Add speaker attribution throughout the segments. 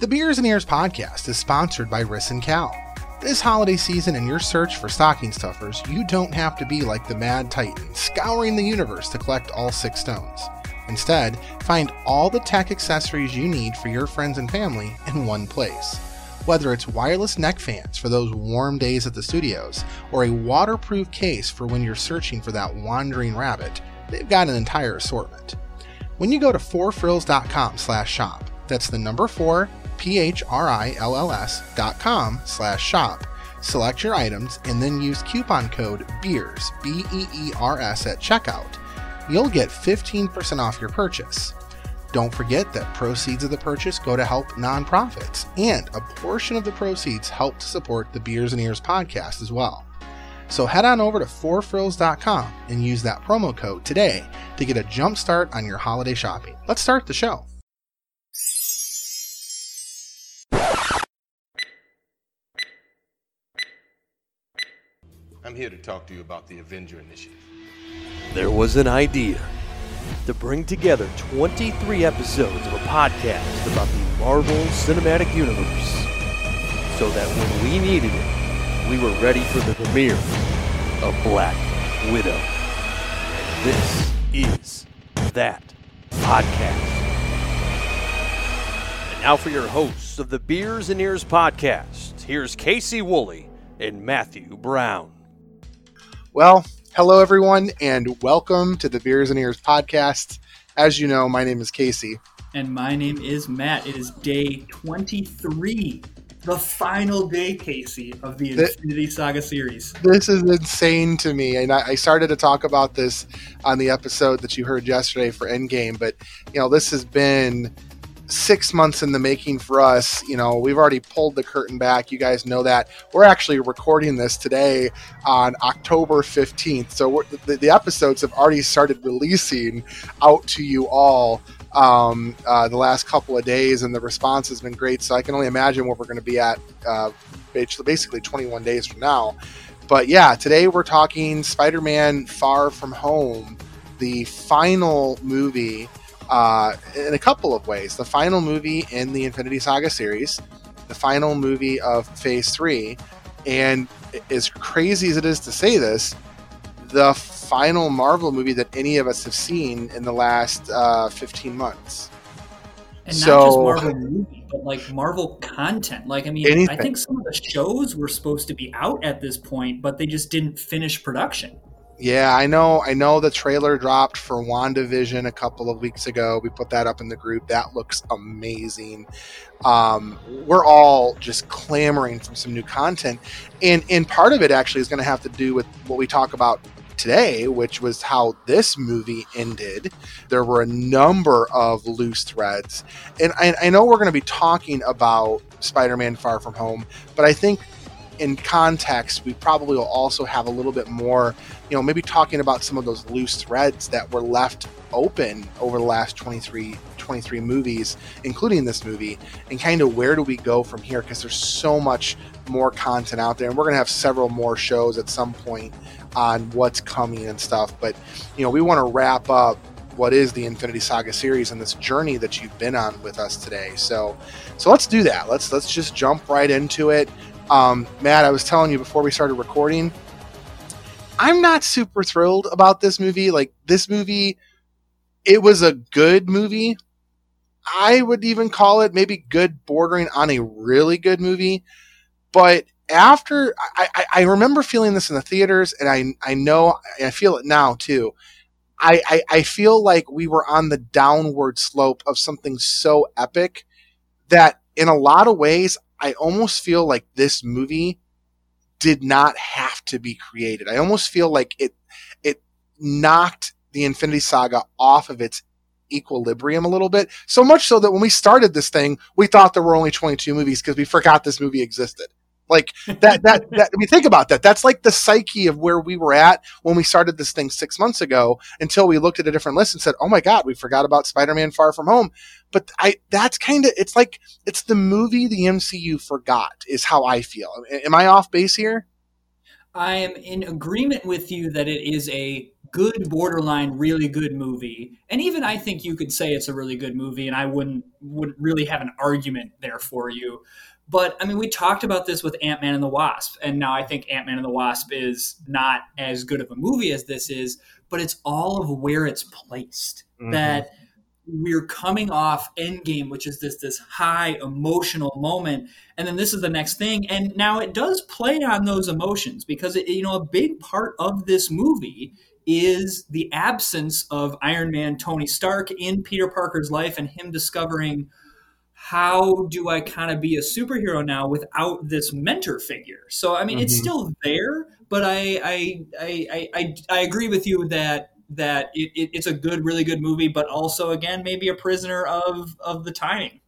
Speaker 1: The Beers and Ears podcast is sponsored by Riss and Cal. This holiday season, in your search for stocking stuffers, you don't have to be like the Mad Titan, scouring the universe to collect all six stones. Instead, find all the tech accessories you need for your friends and family in one place. Whether it's wireless neck fans for those warm days at the studios, or a waterproof case for when you're searching for that wandering rabbit, they've got an entire assortment. When you go to 4phrills.com slash shop, that's the number 4 P-H-R-I-L-L-S dot com slash shop. Select your items and then use coupon code BEERS, B-E-E-R-S at checkout. You'll get 15% off your purchase. Don't forget that proceeds of the purchase go to help nonprofits, and a portion of the proceeds help to support the Beers and Ears podcast as well. So head on over to 4phrills.com and use that promo code today to get a jump start on your holiday shopping. Let's start the show.
Speaker 2: I'm here to talk to you about the Avenger Initiative.
Speaker 3: There was an idea to bring together 23 episodes of a podcast about the Marvel Cinematic Universe so that when we needed it, we were ready for the premiere of Black Widow. This is that podcast. And now for your hosts of the Beers and Ears podcast, here's Casey Woolley and Matthew Brown.
Speaker 1: Well, hello everyone, and welcome to the Beers and Ears podcast. As you know, my name is Casey.
Speaker 4: And my name is Matt. It is day 23, the final day, Casey, of the Infinity Saga series.
Speaker 1: This is insane to me, and I, I started to talk about this on the episode that you heard yesterday for Endgame. But you know, this has been six months in the making for us. You know, we've already pulled the curtain back. You guys know that. We're actually recording this today on October 15th. So the, the episodes have already started releasing out to you all um, uh, the last couple of days, and the response has been great. So I can only imagine what we're going to be at uh, basically 21 days from now. But yeah, today we're talking Spider Man Far From Home, the final movie uh, in a couple of ways. The final movie in the Infinity Saga series, the final movie of Phase 3, and as crazy as it is to say this, the final Marvel movie that any of us have seen in the last uh, 15 months.
Speaker 4: And not just Marvel movie, but like Marvel content. Like, I mean,
Speaker 1: Anything.
Speaker 4: I think some of the shows were supposed to be out at this point, but they just didn't finish production.
Speaker 1: Yeah, I know. I know the trailer dropped for WandaVision a couple of weeks ago. We put that up in the group. That looks amazing. Um, we're all just clamoring for some new content, and and part of it actually is going to have to do with what we talk about today, which was how this movie ended. There were a number of loose threads, and I, I know we're going to be talking about Spider-Man: Far From Home, but I think in context, we probably will also have a little bit more, you know, maybe talking about some of those loose threads that were left open over the last 23, 23 movies, including this movie, and kind of where do we go from here? Because there's so much more content out there, and we're going to have several more shows at some point on what's coming and stuff. But, you know, we want to wrap up what is the Infinity Saga series and this journey that you've been on with us today. So, so let's do that. Let's let's just jump right into it. Um, Matt, I was telling you before we started recording, I'm not super thrilled about this movie. Like this movie, it was a good movie. I would even call it maybe good, bordering on a really good movie. But after I, I, I remember feeling this in the theaters, and I I know I feel it now too. I, I I feel like we were on the downward slope of something so epic that in a lot of ways I almost feel like this movie did not have to be created. I almost feel like it it knocked the Infinity Saga off of its equilibrium a little bit. So much so that when we started this thing, we thought there were only 22 movies because we forgot this movie existed. Like that that that I mean think about that. That's like the psyche of where we were at when we started this thing 6 months ago until we looked at a different list and said, "Oh my god, we forgot about Spider-Man Far From Home." But I that's kind of it's like it's the movie the MCU forgot is how I feel. Am I off base here?
Speaker 4: I am in agreement with you that it is a good borderline really good movie and even i think you could say it's a really good movie and i wouldn't wouldn't really have an argument there for you but i mean we talked about this with ant-man and the wasp and now i think ant-man and the wasp is not as good of a movie as this is but it's all of where it's placed mm-hmm. that we're coming off endgame which is this this high emotional moment and then this is the next thing and now it does play on those emotions because it, you know a big part of this movie is the absence of Iron Man Tony Stark in Peter Parker's life and him discovering how do I kind of be a superhero now without this mentor figure? So I mean, mm-hmm. it's still there, but I I, I I I agree with you that that it, it, it's a good, really good movie, but also again maybe a prisoner of of the timing.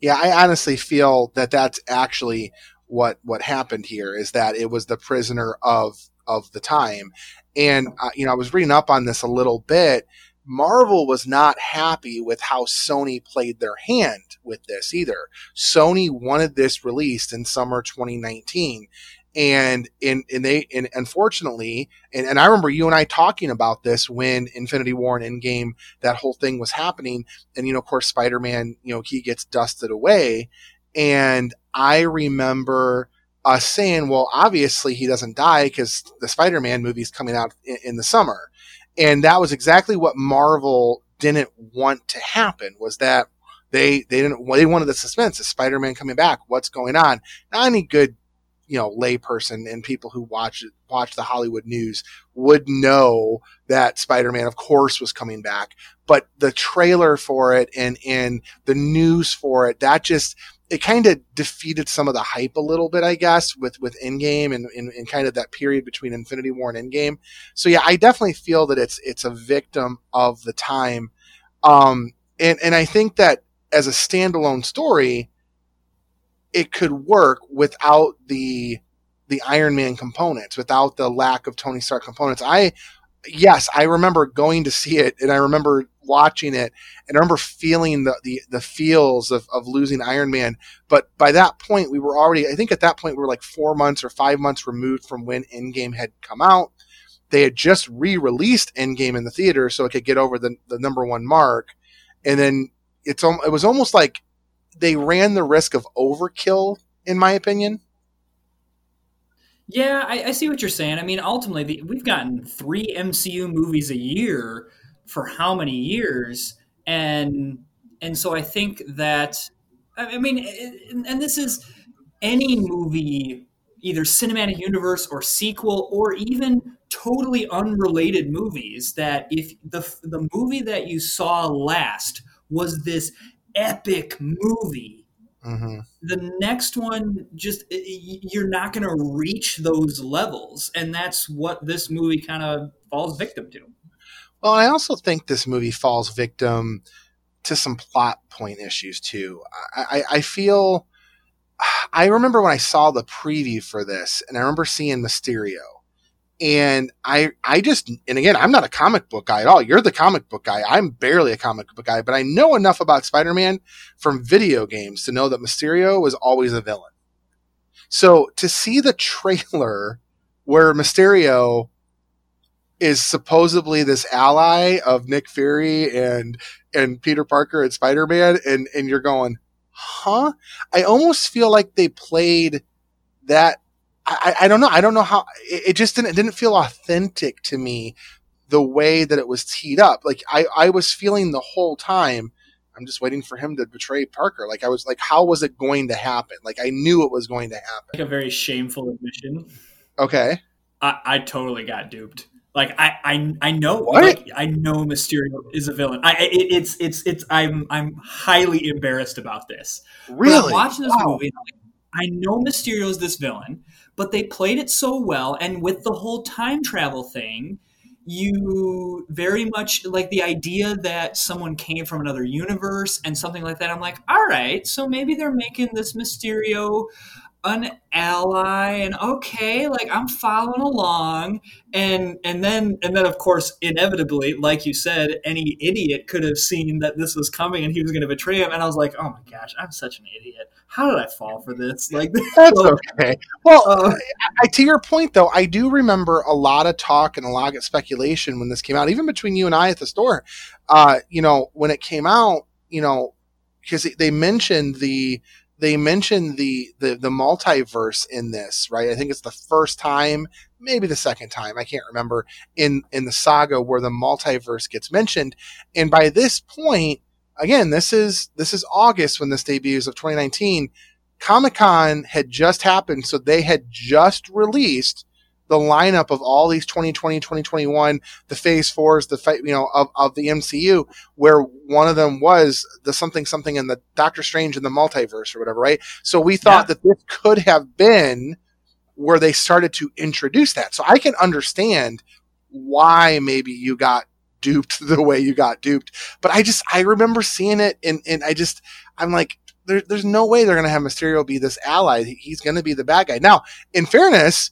Speaker 1: Yeah, I honestly feel that that's actually what what happened here is that it was the prisoner of of the time and, uh, you know, I was reading up on this a little bit. Marvel was not happy with how Sony played their hand with this either. Sony wanted this released in summer 2019. And in, and they, and unfortunately, and, and I remember you and I talking about this when Infinity War and Endgame, that whole thing was happening. And, you know, of course, Spider-Man, you know, he gets dusted away. And I remember us saying, well, obviously he doesn't die because the Spider Man movie is coming out in, in, the summer. And that was exactly what Marvel didn't want to happen was that they, they didn't, they wanted the suspense of Spider Man coming back. What's going on? Not any good, you know, layperson and people who watch watch the Hollywood news would know that Spider Man, of course, was coming back. But the trailer for it and, and the news for it, that just, it kind of defeated some of the hype a little bit, I guess, with with Endgame and, and, and kind of that period between Infinity War and Endgame. So yeah, I definitely feel that it's it's a victim of the time, um, and and I think that as a standalone story, it could work without the the Iron Man components, without the lack of Tony Stark components. I yes, I remember going to see it, and I remember watching it, and I remember feeling the the, the feels of, of losing Iron Man. But by that point, we were already, I think at that point, we were like four months or five months removed from when Endgame had come out. They had just re-released Endgame in the theater so it could get over the, the number one mark, and then it's it was almost like they ran the risk of overkill, in my opinion.
Speaker 4: Yeah, I, I, see what you're saying. I mean, ultimately, the, we've gotten three MCU movies a year for how many years, and and so I think that I mean, and this is any movie, either cinematic universe or sequel, or even totally unrelated movies. That if the the movie that you saw last was this epic movie Mm-hmm. The next one, just you're not going to reach those levels, and that's what this movie kind of falls victim to.
Speaker 1: Well, I also think this movie falls victim to some plot point issues too. I, I, I feel. I remember when I saw the preview for this, and I remember seeing Mysterio, and I I just and again I'm not a comic book guy at all. You're the comic book guy. I'm barely a comic book guy, but I know enough about Spider-Man from video games to know that Mysterio was always a villain. So to see the trailer where Mysterio is supposedly this ally of Nick Fury and and Peter Parker and Spider-Man and and you're going, "Huh?" I almost feel like they played that I, I don't know. I don't know how it, it just didn't it didn't feel authentic to me the way that it was teed up. Like I, I was feeling the whole time. I'm just waiting for him to betray Parker. Like I was like, how was it going to happen? Like I knew it was going to happen.
Speaker 4: Like a very shameful admission.
Speaker 1: Okay.
Speaker 4: I, I totally got duped. Like I, I, I know, like, I know Mysterio is a villain. I, it, it's, it's, it's. I'm, I'm highly embarrassed about this.
Speaker 1: Really,
Speaker 4: watching this wow. movie, I know Mysterio is this villain but they played it so well. And with the whole time travel thing, you very much like the idea that someone came from another universe and something like that. I'm like, all right, so maybe they're making this Mysterio an ally and okay like i'm following along. And and then and then of course inevitably like you said any idiot could have seen that this was coming and he was going to betray him. And i was like oh my gosh i'm such an idiot. How did i fall for this? Like
Speaker 1: that's okay. Well uh, I, to your point though i do remember a lot of talk and a lot of speculation when this came out even between you and i at the store. Uh you know when it came out you know because they mentioned the they mentioned the, the the multiverse in this, right? I think it's the first time, maybe the second time, I can't remember in in the saga where the multiverse gets mentioned. And by this point, again, this is this is August when this debuts of 2019. Comic Con had just happened, so they had just released the lineup of all these 2020, 2021, the phase fours, the fight, you know, of, of the MCU, where one of them was the something, something in the Doctor Strange in the multiverse or whatever, right? So we thought yeah. that this could have been where they started to introduce that. So I can understand why maybe you got duped the way you got duped. But I just, I remember seeing it and, and I just, I'm like, there, there's no way they're going to have Mysterio be this ally. He's going to be the bad guy. Now, in fairness,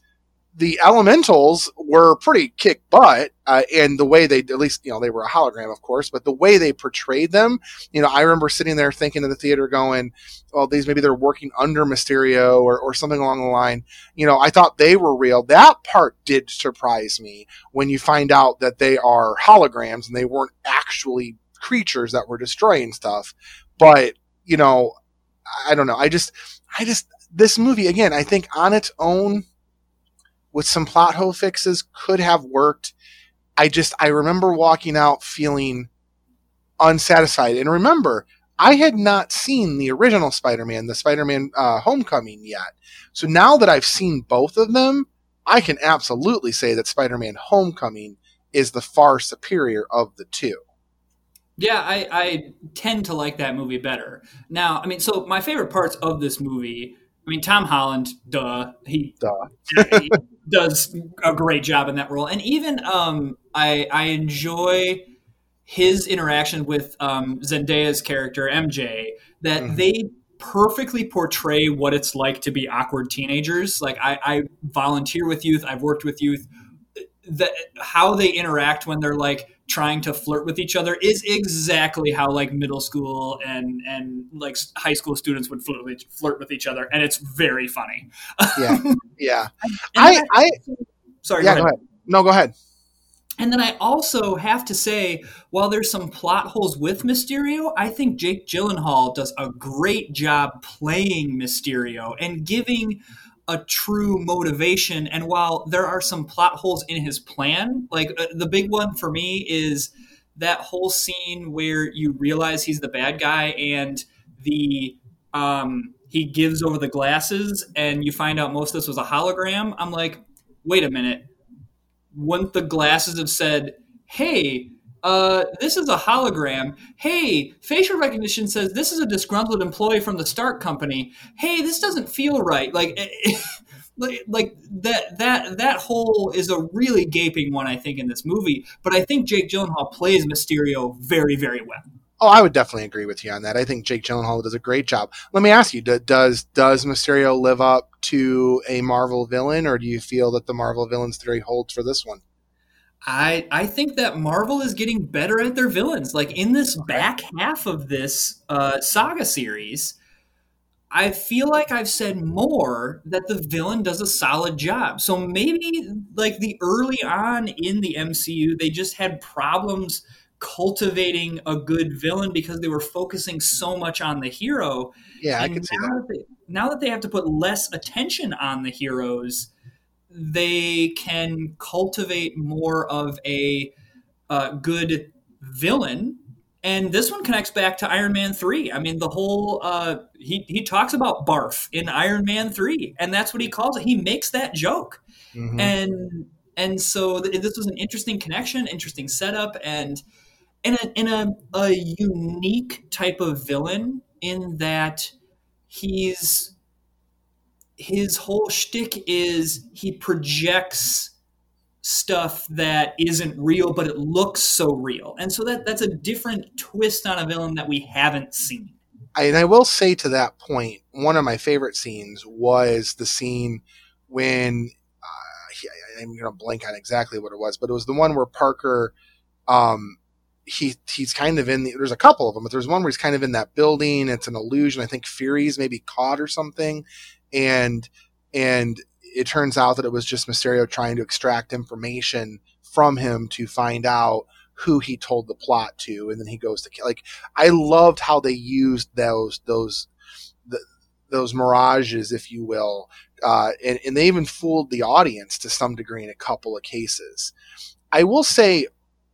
Speaker 1: the elementals were pretty kick butt uh, and the way they at least you know they were a hologram of course but the way they portrayed them you know i remember sitting there thinking in the theater going well these maybe they're working under mysterio or, or something along the line. You know i thought they were real. That part did surprise me when you find out that they are holograms and they weren't actually creatures that were destroying stuff. But you know i don't know. I just i just this movie again i think on its own with some plot hole fixes could have worked. I just I remember walking out feeling unsatisfied. And remember, I had not seen the original Spider-Man, the Spider-Man uh, Homecoming yet. So now that I've seen both of them, I can absolutely say that Spider-Man Homecoming is the far superior of the two.
Speaker 4: Yeah, I, I tend to like that movie better. Now, I mean, so my favorite parts of this movie I mean, Tom Holland, duh, he, duh. he does a great job in that role, and even um, I, I enjoy his interaction with um, Zendaya's character MJ. That mm-hmm. they perfectly portray what it's like to be awkward teenagers. Like I, I volunteer with youth, I've worked with youth. That how they interact when they're like trying to flirt with each other is exactly how like middle school and and like high school students would flirt with, flirt with each other and it's very funny.
Speaker 1: Yeah. Yeah. I, I,
Speaker 4: sorry
Speaker 1: yeah go ahead. go ahead. No go ahead.
Speaker 4: And then I also have to say, while there's some plot holes with Mysterio, I think Jake Gyllenhaal does a great job playing Mysterio and giving a true motivation. And while there are some plot holes in his plan, like uh, the big one for me is that whole scene where you realize he's the bad guy and the um, he gives over the glasses and you find out most of this was a hologram. I'm like, wait a minute. Wouldn't the glasses have said, hey, uh, this is a hologram. Hey, facial recognition says this is a disgruntled employee from the Stark company. Hey, this doesn't feel right. Like, like, that that that hole is a really gaping one, I think, in this movie. But I think Jake Gyllenhaal plays Mysterio very, very well.
Speaker 1: Oh, I would definitely agree with you on that. I think Jake Gyllenhaal does a great job. Let me ask you: Does does Mysterio live up to a Marvel villain, or do you feel that the Marvel villains theory holds for this one?
Speaker 4: I I think that Marvel is getting better at their villains. Like in this back half of this uh, saga series, I feel like I've said more that the villain does a solid job. So maybe like the early on in the MCU, they just had problems cultivating a good villain because they were focusing so much on the hero.
Speaker 1: Yeah, and I can see that.
Speaker 4: That they, now that they have to put less attention on the heroes, they can cultivate more of a uh, good villain. And this one connects back to Iron Man 3. I mean, the whole, uh, he, he talks about barf in Iron Man 3, and that's what he calls it. He makes that joke. Mm-hmm. And and so th- this was an interesting connection, interesting setup, and in a, in a, a unique type of villain in that he's his whole shtick is he projects stuff that isn't real, but it looks so real, and so that that's a different twist on a villain that we haven't seen.
Speaker 1: And I will say to that point, one of my favorite scenes was the scene when uh, I'm going to blank on exactly what it was, but it was the one where Parker, um, he he's kind of in the, there's a couple of them, but there's one where he's kind of in that building. It's an illusion. I think Fury's maybe caught or something, and and it turns out that it was just Mysterio trying to extract information from him to find out who he told the plot to, and then he goes to kill. Like I loved how they used those those the, those mirages, if you will, uh, and, and they even fooled the audience to some degree in a couple of cases. I will say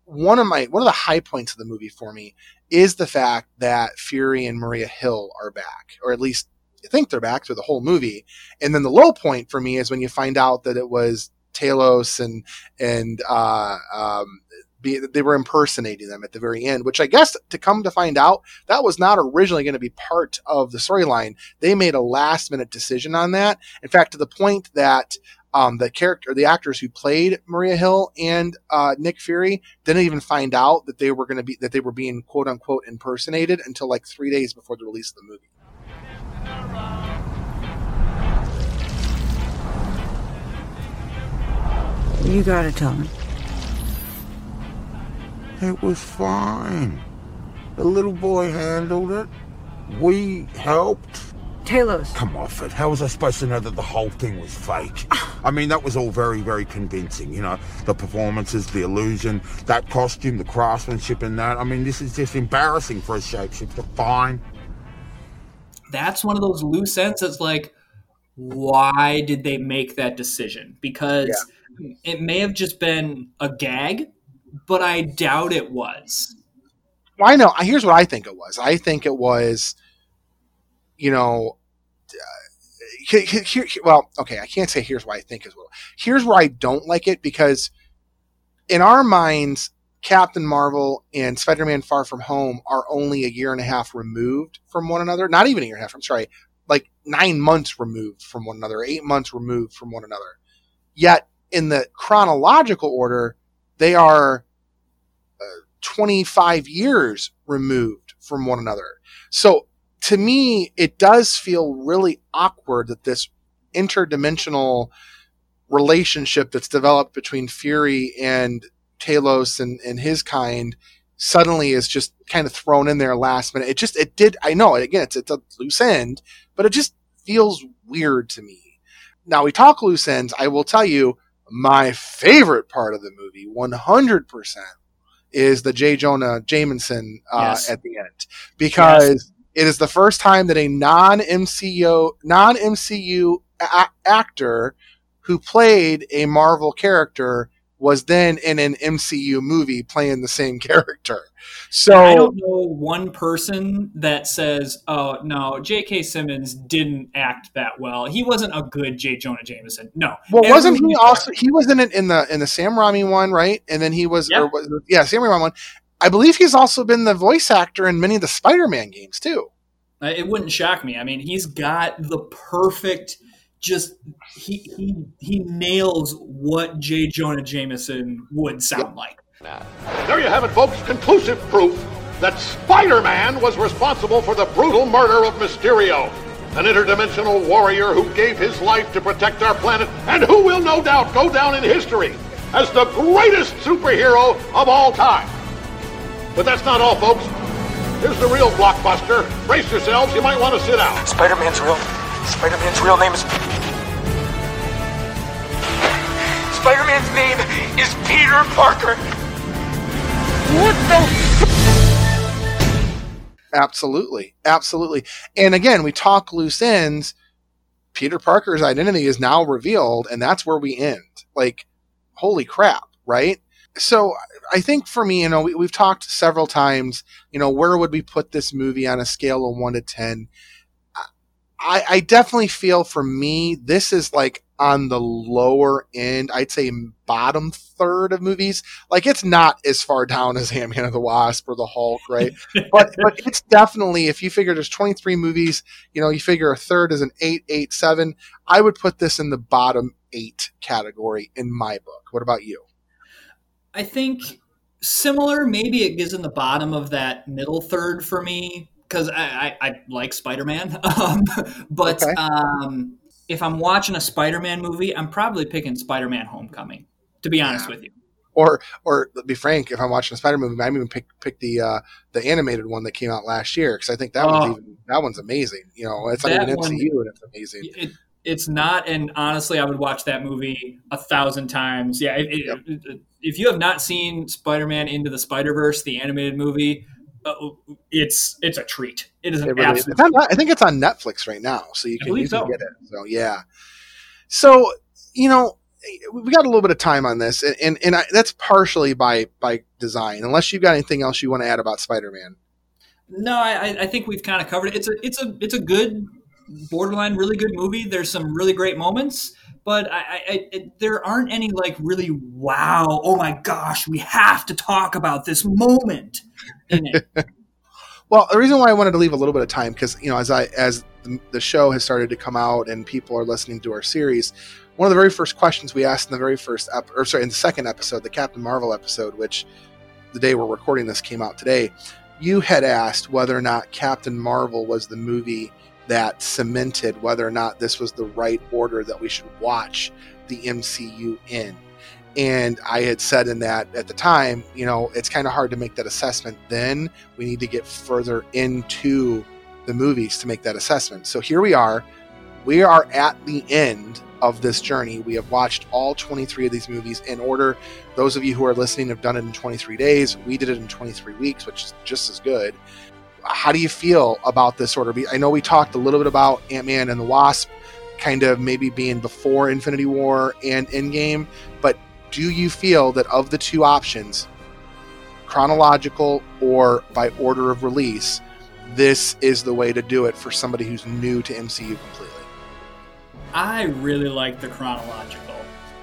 Speaker 1: one of my one of the high points of the movie for me is the fact that Fury and Maria Hill are back, or at least think they're back through the whole movie. And then the low point for me is when you find out that it was Talos and and uh, um, they were impersonating them at the very end, which I guess to come to find out, that was not originally going to be part of the storyline. They made a last minute decision on that. In fact, to the point that um, the character, the actors who played Maria Hill and uh, Nick Fury didn't even find out that they were going to be that they were being quote unquote impersonated until like three days before the release of the movie.
Speaker 5: You gotta tell me.
Speaker 6: It was fine. The little boy handled it. We helped.
Speaker 5: Talos.
Speaker 6: Come off it. How was I supposed to know that the whole thing was fake? Ah. I mean, that was all very, very convincing. You know, the performances, the illusion, that costume, the craftsmanship, and that. I mean, this is just embarrassing for a shapeshifter. Fine.
Speaker 4: That's one of those loose ends that's like, why did they make that decision? Because yeah. It may have just been a gag but I doubt it was.
Speaker 1: Well, I know. Here's what I think it was. I think it was, you know, uh, here, here, well, okay, I can't say here's why I think as well. Here's where I don't like it because in our minds, Captain Marvel and Spider-Man Far From Home are only a year and a half removed from one another. Not even a year and a half. I'm sorry, like nine months removed from one another, eight months removed from one another. Yet in the chronological order, they are uh, 25 years removed from one another. So to me, it does feel really awkward that this interdimensional relationship that's developed between Fury and Talos and, and his kind suddenly is just kind of thrown in there last minute. It just, it did, I know, again, it's, it's a loose end, but it just feels weird to me. Now we talk loose ends. I will tell you, my favorite part of the movie, 100%, is the J. Jonah Jameson uh, yes. at the end because yes. it is the first time that a non MCU non MCU a- actor who played a Marvel character was then in an MCU movie playing the same character. So
Speaker 4: I don't know one person that says, "Oh no, J.K. Simmons didn't act that well. He wasn't a good J. Jonah Jameson." No.
Speaker 1: Well, Every wasn't he also? He was in it in the in the Sam Raimi one, right? And then he was, yeah, or, yeah Sam Raimi one. I believe he's also been the voice actor in many of the Spider-Man games too.
Speaker 4: Uh, it wouldn't shock me. I mean, he's got the perfect just he he he nails what J. Jonah Jameson would sound like.
Speaker 7: There you have it, folks. Conclusive proof that Spider-Man was responsible for the brutal murder of Mysterio, an interdimensional warrior who gave his life to protect our planet and who will no doubt go down in history as the greatest superhero of all time. But that's not all, folks. Here's the real blockbuster. Brace yourselves, you might want to sit down.
Speaker 8: Spider-Man's real Spider-Man's real name is... Spider-Man's name is Peter Parker. What the...
Speaker 1: Absolutely. Absolutely. And again, we talk loose ends. Peter Parker's identity is now revealed, and that's where we end. Like, holy crap, right? So I think for me, you know, we, have talked several times, you know, where would we put this movie on a scale of one to 10? I, I definitely feel for me, this is like on the lower end, I'd say bottom third of movies. Like it's not as far down as Ant Man of the Wasp or the Hulk, right? but but it's definitely if you figure there's 23 movies, you know, you figure a third is an eight, eight, seven. I would put this in the bottom eight category in my book. What about you?
Speaker 4: I think similar. Maybe it gives in the bottom of that middle third for me because I, I, I like Spider Man, um, but
Speaker 1: Okay.
Speaker 4: um, if I'm watching a Spider Man movie, I'm probably picking Spider Man Homecoming. To be honest
Speaker 1: Yeah.
Speaker 4: with you,
Speaker 1: Or, or to be frank, if I'm watching a Spider movie, I might even pick pick the uh, the animated one that came out last year because I think that
Speaker 4: Oh.
Speaker 1: one's even, that one's amazing. You know, it's not even
Speaker 4: one-
Speaker 1: MCU and it's amazing.
Speaker 4: it, it's not. And honestly, I would watch that movie a thousand times. Yeah, it-
Speaker 1: Yep.
Speaker 4: it- if you have not seen Spider Man Into the Spider Verse, the animated movie, uh, it's it's a treat. It is an
Speaker 1: It really
Speaker 4: absolute.
Speaker 1: On- I think it's on Netflix right now, so you can, you can
Speaker 4: so.
Speaker 1: get it. So yeah. So you know, we got a little bit of time on this, and and, and I, that's partially by by design. Unless you've got anything else you want to add about Spider-Man.
Speaker 4: No, I, I- I think we've kind of covered it. It's a it's a it's a good borderline really good movie. There's some really great moments, but I, I, I there aren't any like really wow. Oh my gosh, we have to talk about this moment
Speaker 1: Well, the reason why I wanted to leave a little bit of time because you know, as I as the, the show has started to come out and people are listening to our series, one of the very first questions we asked in the very first ep- or sorry, in the second episode, the Captain Marvel episode, which the day we're recording this came out today, you had asked whether or not Captain Marvel was the movie that cemented whether or not this was the right order that we should watch the MCU in. And I had said in that at the time, you know, it's kind of hard to make that assessment then. We need to get further into the movies to make that assessment. So here we are. We are at the end of this journey. We have watched all 23 of these movies in order. Those of you who are listening have done it in 23 days. We did it in 23 weeks, which is just as good. How do you feel about this order? I know we talked a little bit about Ant Man and the Wasp kind of maybe being before Infinity War and Endgame, but do you feel that of the two options, chronological or by order of release, this is the way to do it for somebody who's new to MCU completely?
Speaker 4: I really like the chronological.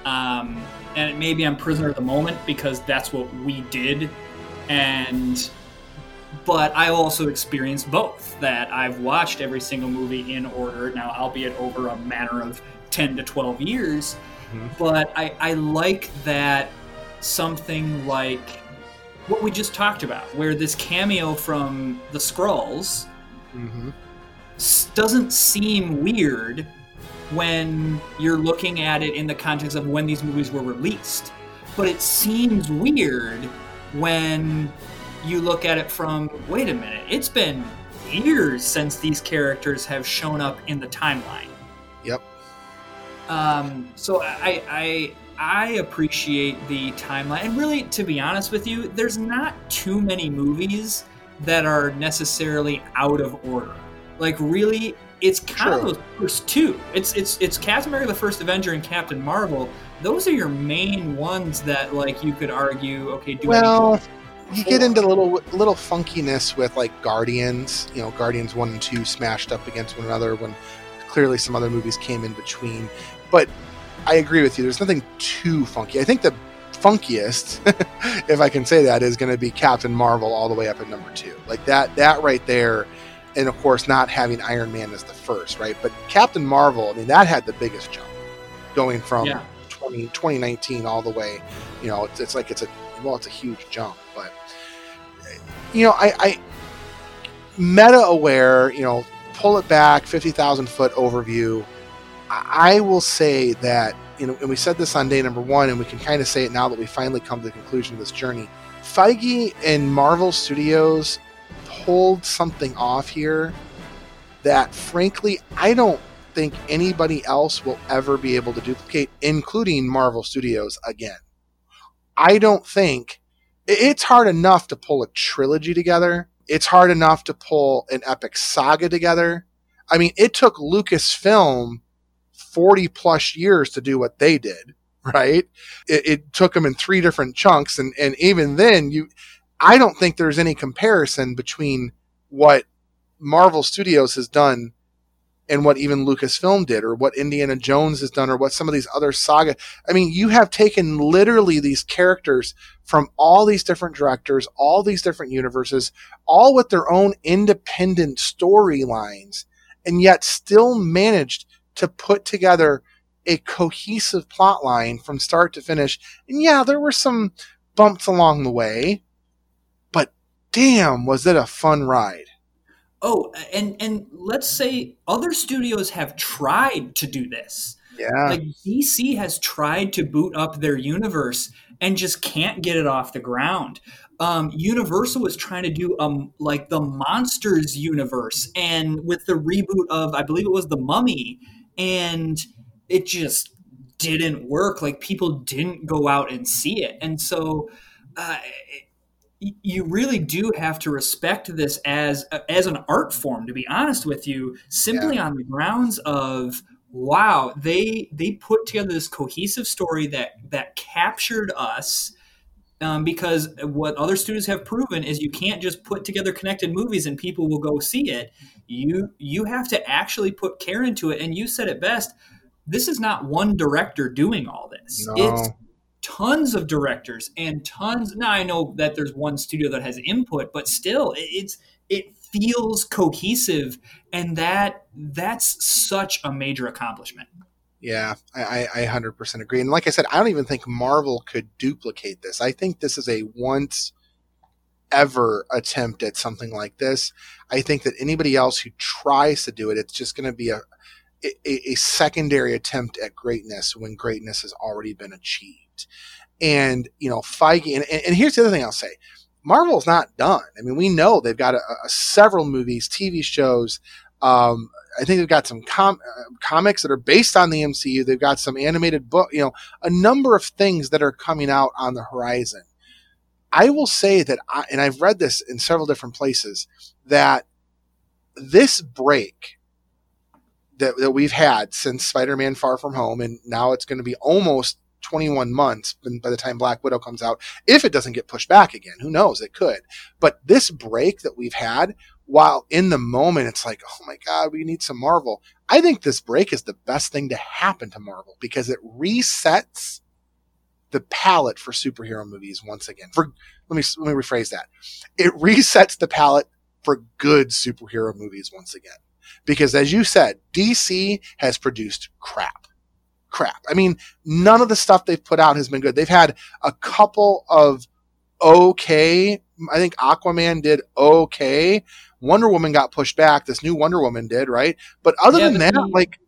Speaker 4: Um, and maybe I'm prisoner of the moment because that's what we did. And but I also experienced both. That I've watched every single movie in order now, albeit over a matter of ten to twelve years. But I, I like that something like what we just talked about, where this cameo from the Skrulls
Speaker 1: Mm-hmm.
Speaker 4: s- doesn't seem weird when you're looking at it in the context of when these movies were released. But it seems weird when you look at it from wait a minute, it's been years since these characters have shown up in the timeline.
Speaker 1: Yep.
Speaker 4: Um, so I, I I appreciate the timeline, and really, to be honest with you, there's not too many movies that are necessarily out of order. Like, really, it's kind
Speaker 1: True.
Speaker 4: of those first two. It's it's it's Captain America: The First Avenger and Captain Marvel. Those are your main ones that, like, you could argue, okay, do
Speaker 1: Well, you get into little little funkiness with like Guardians. You know, Guardians one and two smashed up against one another when clearly some other movies came in between. But I agree with you. There's nothing too funky. I think the funkiest, if I can say that, is going to be Captain Marvel all the way up at number two. Like that that right there. And of course, not having Iron Man as the first, right? But Captain Marvel, I mean, that had the biggest jump, going from
Speaker 4: Yeah.
Speaker 1: 20, 2019 all the way. You know, it's, it's like it's a well, it's a huge jump, but you know, I, I meta aware, you know, pull it back, fifty thousand foot overview. I, will say that you know, and we said this on day number one, and we can kind of say it now that we finally come to the conclusion of this journey. Feige and Marvel Studios pulled something off here that, frankly, I don't think anybody else will ever be able to duplicate, including Marvel Studios again. I don't think it's hard enough to pull a trilogy together. It's hard enough to pull an epic saga together. I mean, it took Lucasfilm 40 plus years to do what they did, right? It, it took them in three different chunks. And, and even then, you, I don't think there's any comparison between what Marvel Studios has done and what even Lucasfilm did, or what Indiana Jones has done, or what some of these other saga. I mean, you have taken literally these characters from all these different directors, all these different universes, all with their own independent storylines, and yet still managed to put together a cohesive plot line from start to finish. And yeah, there were some bumps along the way, but damn, was it a fun ride.
Speaker 4: Oh, and and let's say other studios have tried to do this.
Speaker 1: Yeah.
Speaker 4: Like DC has tried to boot up their universe and just can't get it off the ground. Um, Universal was trying to do um like the monsters universe, and with the reboot of I believe it was the Mummy, and it just didn't work. Like people didn't go out and see it, and so. Uh, you really do have to respect this as as an art form to be honest with you simply yeah. on the grounds of wow they they put together this cohesive story that that captured us um, because what other studios have proven is you can't just put together connected movies and people will go see it. You you have to actually put care into it. And you said it best this is not one director doing all this.
Speaker 1: No.
Speaker 4: it's tons of directors and tons now i know that there's one studio that has input but still it's it feels cohesive. And that that's such a major accomplishment
Speaker 1: yeah I, I 100% agree and like i said i don't even think marvel could duplicate this i think this is a once ever attempt at something like this i think that anybody else who tries to do it it's just going to be a a, a secondary attempt at greatness when greatness has already been achieved and, you know, Feige, and, and here's the other thing I'll say Marvel's not done. I mean, we know they've got a, a several movies, TV shows. Um, I think they've got some com- comics that are based on the MCU. They've got some animated book, you know, a number of things that are coming out on the horizon. I will say that, I, and I've read this in several different places, that this break that, that we've had since Spider-Man Far From Home, and now it's going to be almost 21 months by the time Black Widow comes out, if it doesn't get pushed back again. Who knows? It could. But this break that we've had, while in the moment it's like, oh my God, we need some Marvel. I think this break is the best thing to happen to Marvel because it resets the palate for superhero movies once again. For let me let me rephrase that. It resets the palate for good superhero movies once again. Because as you said, DC has produced crap crap. I mean, none of the stuff they've put out has been good. They've had a couple of okay. I think Aquaman did okay. Wonder Woman got pushed back. This new Wonder Woman did, right? But other yeah, than that, like,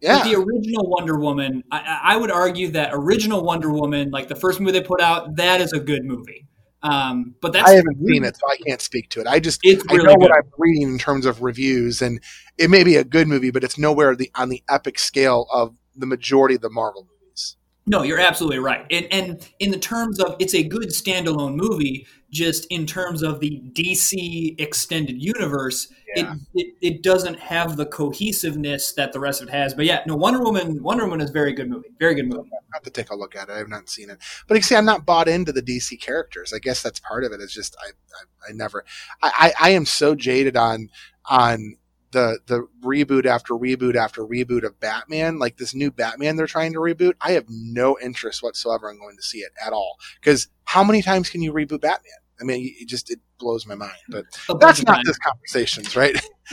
Speaker 1: yeah.
Speaker 4: the original Wonder Woman, I, I, would argue that original Wonder Woman, like the first movie they put out, that is a good movie. Um, but that's
Speaker 1: I haven't really, seen it, so I can't speak to it. I just
Speaker 4: it's
Speaker 1: really
Speaker 4: I know
Speaker 1: good. what I'm reading in terms of reviews, and it may be a good movie, but it's nowhere the on the epic scale of the majority of the Marvel movies.
Speaker 4: No, you're absolutely right. And, and in the terms of it's a good standalone movie, just in terms of the DC extended universe, yeah. it, it, it doesn't have the cohesiveness that the rest of it has. But yeah, no, Wonder Woman Wonder Woman is a very good movie. Very good movie. I
Speaker 1: have to take a look at it. I have not seen it. But you see, I'm not bought into the DC characters. I guess that's part of it. It's just I I, I never I, I, I am so jaded on on the the reboot after reboot after reboot of Batman, like this new Batman they're trying to reboot, I have no interest whatsoever in going to see it at all. Because how many times can you reboot Batman? I mean, it just it blows my mind. But that's not this conversations, right?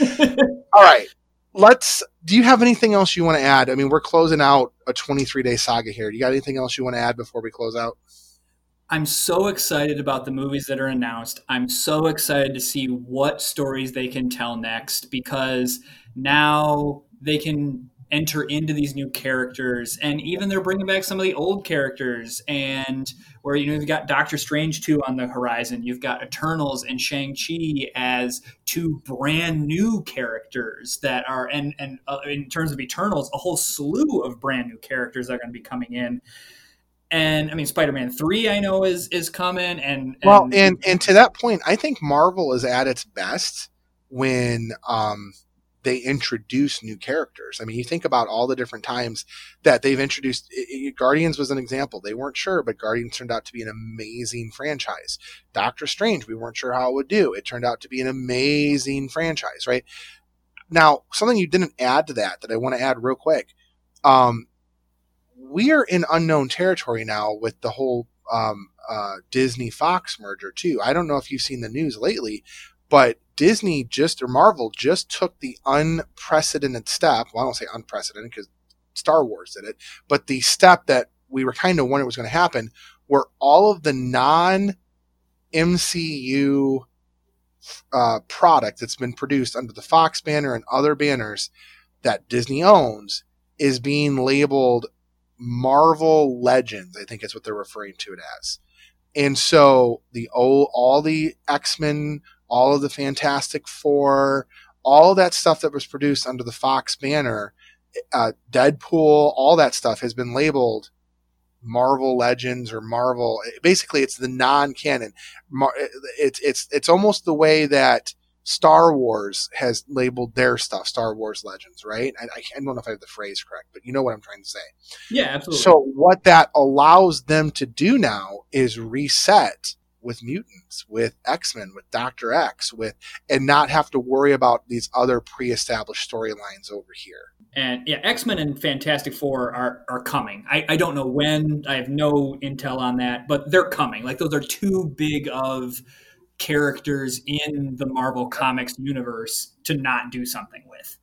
Speaker 1: all right. Let's. Do you have anything else you want to add? I mean, we're closing out a 23 day saga here. Do you got anything else you want to add before we close out?
Speaker 4: I'm so excited about the movies that are announced. I'm so excited to see what stories they can tell next because now they can enter into these new characters and even they're bringing back some of the old characters and where you know you've got Doctor Strange 2 on the horizon you've got Eternals and Shang-Chi as two brand new characters that are and and uh, in terms of Eternals a whole slew of brand new characters that are going to be coming in. And I mean Spider-Man three I know is is coming and, and,
Speaker 1: well and and to that point I think Marvel is at its best when um they introduce new characters. I mean, you think about all the different times that they've introduced. It, it, Guardians was an example. They weren't sure, but Guardians turned out to be an amazing franchise. Doctor Strange, we weren't sure how it would do. It turned out to be an amazing franchise, right? Now, something you didn't add to that that I want to add real quick. Um, we are in unknown territory now with the whole um, uh, Disney Fox merger too. I don't know if you've seen the news lately, but Disney just or Marvel just took the unprecedented step. Well, I don't say unprecedented because Star Wars did it, but the step that we were kind of wondering was going to happen, where all of the non MCU uh, product that's been produced under the Fox banner and other banners that Disney owns is being labeled Marvel Legends. I think is what they're referring to it as. And so the old, all the X Men, all of the Fantastic Four, all of that stuff that was produced under the Fox banner, uh, Deadpool, all that stuff has been labeled Marvel Legends or Marvel. Basically, it's the non-canon. It's it's it's almost the way that Star Wars has labeled their stuff Star Wars Legends, right? I, I don't know if I have the phrase correct, but you know what I'm trying to say.
Speaker 4: Yeah, absolutely.
Speaker 1: So what that allows them to do now is reset with mutants, with X Men, with Doctor X, with and not have to worry about these other pre-established storylines over here.
Speaker 4: And yeah, X Men and Fantastic Four are are coming. I, I don't know when. I have no intel on that, but they're coming. Like those are too big of characters in the Marvel Comics universe to not do something with.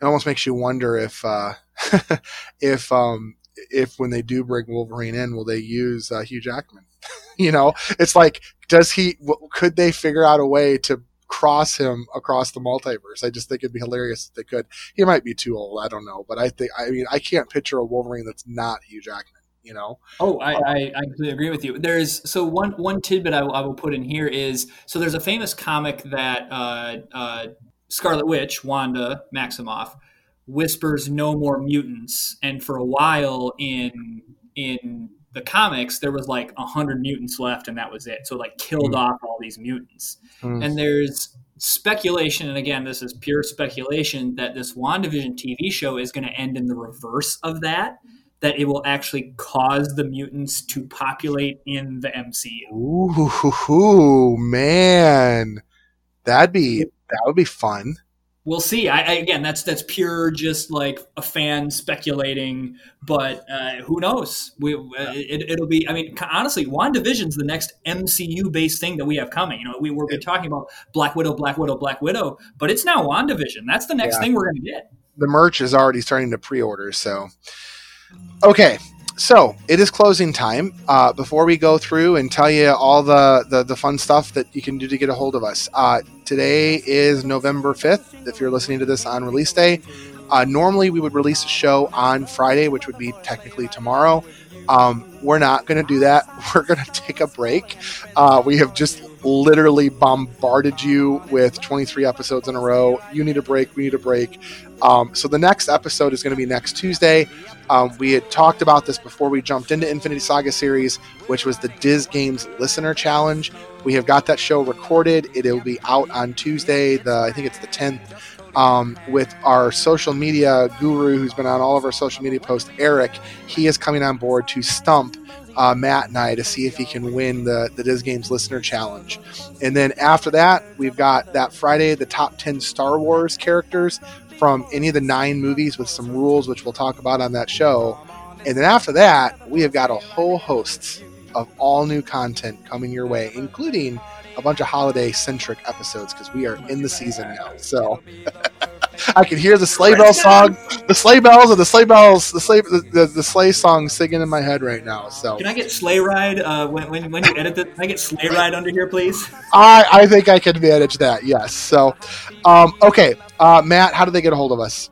Speaker 1: It almost makes you wonder if uh, if um, if when they do bring Wolverine in, will they use uh, Hugh Jackman? you know, it's like, does he? Could they figure out a way to cross him across the multiverse. I just think it'd be hilarious if they could. He might be too old. I don't know, but I think I mean I can't picture a Wolverine that's not Hugh Jackman. You know?
Speaker 4: Oh, I, I, I completely agree with you. There's so one one tidbit I, I, will put in here is so there's a famous comic that uh, uh, Scarlet Witch Wanda Maximoff whispers no more mutants, and for a while in in the comics there was like a 100 mutants left and that was it. So like killed mm. off all these mutants. Mm. and there's speculation and again this is pure speculation that this wandavision tv show is going to end in the reverse of that that it will actually cause the mutants to populate in the mcu
Speaker 1: ooh man. That'd be that would be fun
Speaker 4: we'll see. I, I, again, that's that's pure, just like a fan speculating. But uh, who knows? We, uh, it, will be. I mean, honestly, Wandavision's the next MCU based thing that we have coming. You know, we were talking about Black Widow, Black Widow, Black Widow, but it's now Wandavision. That's the next yeah. thing we're going to get.
Speaker 1: The merch is already starting to pre-order. So, okay, so it is closing time. Uh, before we go through and tell you all the, the, the fun stuff that you can do to get a hold of us, uh, today is November 5th. If you're listening to this on release day, uh, normally we would release a show on Friday, which would be technically tomorrow. Um, we're not going to do that. We're going to take a break. Uh, we have just literally bombarded you with 23 episodes in a row. You need a break. We need a break. Um, so the next episode is going to be next Tuesday. Um, we had talked about this before we jumped into Infinity Saga series, which was the Diz Games Listener Challenge. We have got that show recorded. It will be out on Tuesday. The I think it's the 10th. Um, with our social media guru, who's been on all of our social media posts, Eric. He is coming on board to stump uh, Matt and I to see if he can win the, the Diz Games Listener Challenge. And then after that, we've got that Friday, the top 10 Star Wars characters from any of the nine movies with some rules, which we'll talk about on that show. And then after that, we have got a whole host of all new content coming your way, including a bunch of holiday centric episodes because we are in the season now. So I can hear the sleigh bell song, the sleigh bells, or the sleigh bells, the sleigh, the, the, the, sleigh song singing in my head right now. So
Speaker 4: can I get sleigh ride uh, when, when when you edit it? Can I get sleigh ride under here, please?
Speaker 1: I I think I can manage that. Yes. So, um, okay, uh, Matt, how do they get a hold of us?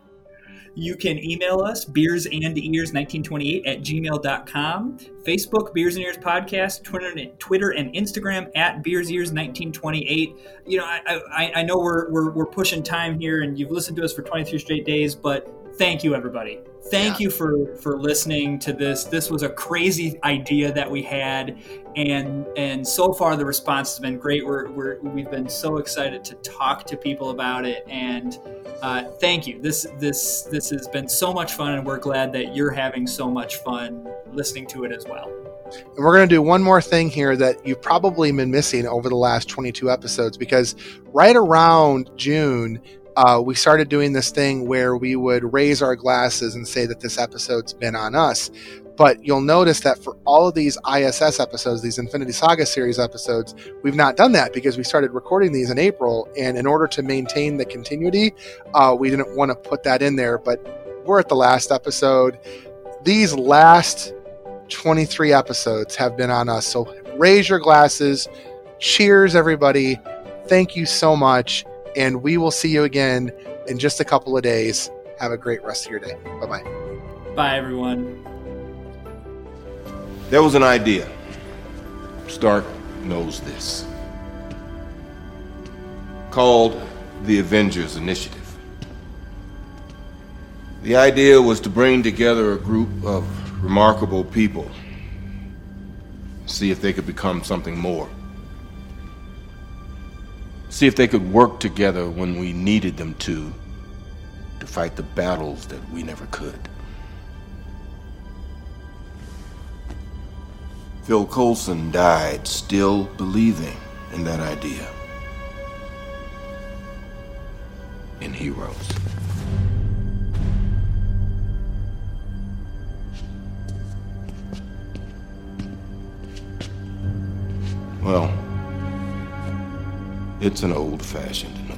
Speaker 4: You can email us, beersandears1928 at gmail.com. Facebook, Beers and Ears Podcast, Twitter, Twitter and Instagram at beersears1928. You know, I, I, I know we're, we're, we're pushing time here and you've listened to us for 23 straight days, but thank you everybody. Thank yeah. you for for listening to this. This was a crazy idea that we had and and so far the response has been great. We're, we're we've been so excited to talk to people about it and uh, thank you. This this this has been so much fun and we're glad that you're having so much fun listening to it as well.
Speaker 1: And we're going to do one more thing here that you've probably been missing over the last 22 episodes because right around June, uh, we started doing this thing where we would raise our glasses and say that this episode's been on us. But you'll notice that for all of these ISS episodes, these Infinity Saga series episodes, we've not done that because we started recording these in April. And in order to maintain the continuity, uh, we didn't want to put that in there. But we're at the last episode. These last 23 episodes have been on us. So raise your glasses. Cheers, everybody thank you so much. And we will see you again in just a couple of days. Have a great rest of your day. Bye bye.
Speaker 4: Bye, everyone.
Speaker 2: There was an idea. Stark knows this. Called the Avengers Initiative. The idea was to bring together a group of remarkable people, see if they could become something more. See if they could work together when we needed them to, to fight the battles that we never could. Phil Coulson died still believing in that idea. In heroes. Well, it's an old fashioned